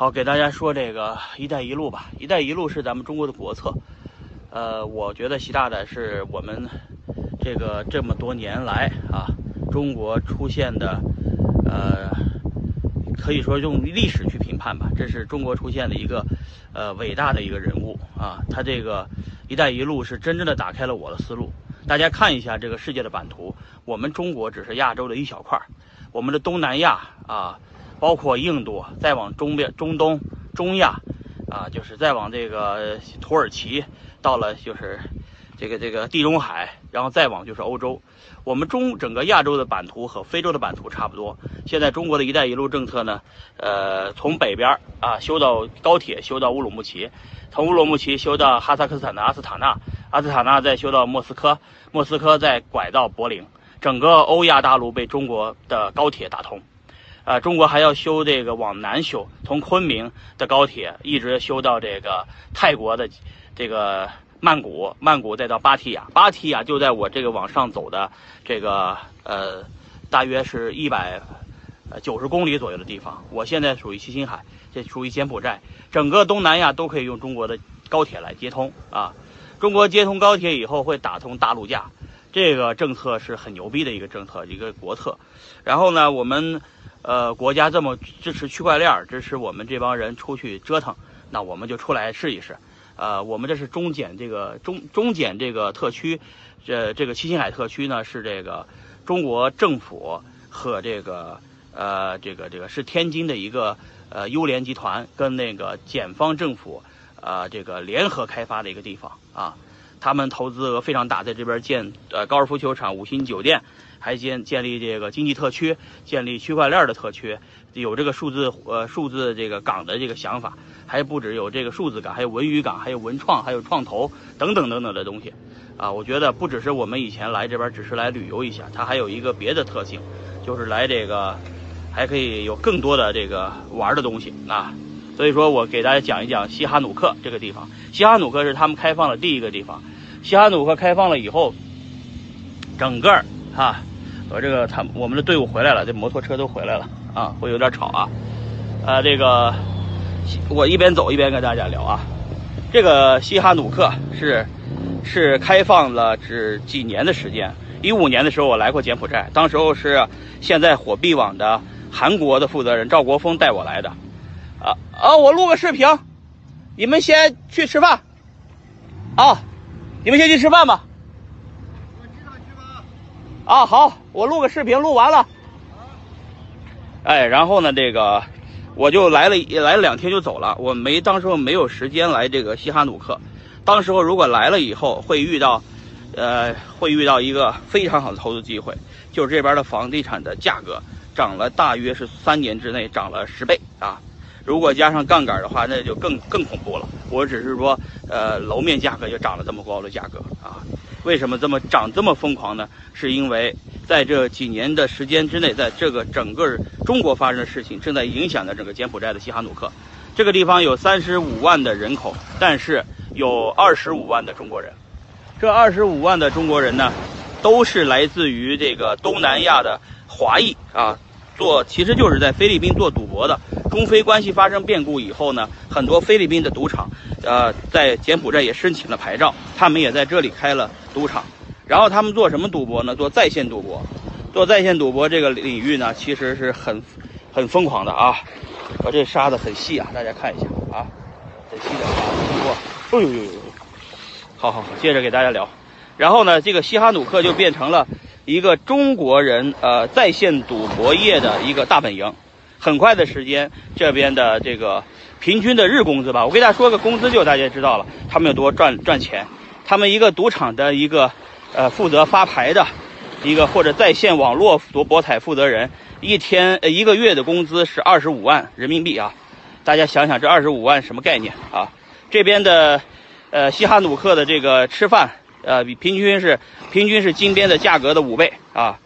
好，给大家说这个“一带一路”吧。“一带一路”是咱们中国的国策。呃，我觉得习大大是我们这个这么多年来啊，中国出现的，呃，可以说用历史去评判吧，这是中国出现的一个呃伟大的一个人物啊。他这个“一带一路”是真正的打开了我的思路。大家看一下这个世界的版图，我们中国只是亚洲的一小块我们的东南亚啊。包括印度，再往中边、中东、中亚，啊，就是再往这个土耳其，到了就是这个这个地中海，然后再往就是欧洲。我们中整个亚洲的版图和非洲的版图差不多。现在中国的一带一路政策呢，呃，从北边啊修到高铁，修到乌鲁木齐，从乌鲁木齐修到哈萨克斯坦的阿斯塔纳，阿斯塔纳再修到莫斯科，莫斯科再拐到柏林，整个欧亚大陆被中国的高铁打通。啊，中国还要修这个往南修，从昆明的高铁一直修到这个泰国的这个曼谷，曼谷再到芭提雅，芭提雅就在我这个往上走的这个呃，大约是一百呃九十公里左右的地方。我现在属于西青海，这属于柬埔寨，整个东南亚都可以用中国的高铁来接通啊。中国接通高铁以后会打通大陆架，这个政策是很牛逼的一个政策，一个国策。然后呢，我们。呃，国家这么支持区块链，支持我们这帮人出去折腾，那我们就出来试一试。呃，我们这是中检这个中中检这个特区，这这个七星海特区呢是这个中国政府和这个呃这个这个是天津的一个呃优联集团跟那个检方政府啊这个联合开发的一个地方啊，他们投资额非常大，在这边建呃高尔夫球场、五星酒店。还建建立这个经济特区，建立区块链的特区，有这个数字呃数字这个港的这个想法，还不止有这个数字港，还有文娱港，还有文创，还有创投等等等等的东西，啊，我觉得不只是我们以前来这边只是来旅游一下，它还有一个别的特性，就是来这个还可以有更多的这个玩的东西啊，所以说我给大家讲一讲西哈努克这个地方，西哈努克是他们开放的第一个地方，西哈努克开放了以后，整个哈。我这个他我们的队伍回来了，这摩托车都回来了啊，会有点吵啊。呃，这个我一边走一边跟大家聊啊。这个西哈努克是是开放了只几年的时间。一五年的时候我来过柬埔寨，当时候是现在火币网的韩国的负责人赵国峰带我来的。啊啊，我录个视频，你们先去吃饭。啊，你们先去吃饭吧。啊，好，我录个视频，录完了。哎，然后呢，这个我就来了，来了两天就走了。我没当时候没有时间来这个西哈努克。当时候如果来了以后，会遇到，呃，会遇到一个非常好的投资机会，就是这边的房地产的价格涨了，大约是三年之内涨了十倍啊。如果加上杠杆的话，那就更更恐怖了。我只是说，呃，楼面价格就涨了这么高的价格啊。为什么这么涨这么疯狂呢？是因为在这几年的时间之内，在这个整个中国发生的事情正在影响着整个柬埔寨的西哈努克。这个地方有三十五万的人口，但是有二十五万的中国人。这二十五万的中国人呢，都是来自于这个东南亚的华裔啊，做其实就是在菲律宾做赌博的。中菲关系发生变故以后呢，很多菲律宾的赌场，呃，在柬埔寨也申请了牌照，他们也在这里开了赌场。然后他们做什么赌博呢？做在线赌博。做在线赌博这个领域呢，其实是很很疯狂的啊。我这沙子很细啊，大家看一下啊，很细的沙子。哇，哎呦呦呦！好好好，接着给大家聊。然后呢，这个西哈努克就变成了一个中国人呃在线赌博业的一个大本营。很快的时间，这边的这个平均的日工资吧，我给大家说个工资就大家知道了，他们有多赚赚钱。他们一个赌场的一个呃负责发牌的一个或者在线网络赌博彩负责人，一天呃一个月的工资是二十五万人民币啊。大家想想这二十五万什么概念啊？这边的呃西哈努克的这个吃饭呃比平均是平均是金边的价格的五倍啊，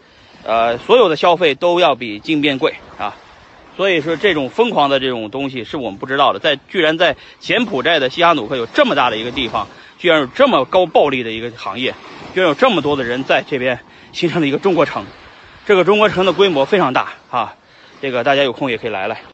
呃所有的消费都要比金边贵啊。所以说，这种疯狂的这种东西是我们不知道的。在居然在柬埔寨的西哈努克有这么大的一个地方，居然有这么高暴利的一个行业，居然有这么多的人在这边形成了一个中国城。这个中国城的规模非常大啊！这个大家有空也可以来来。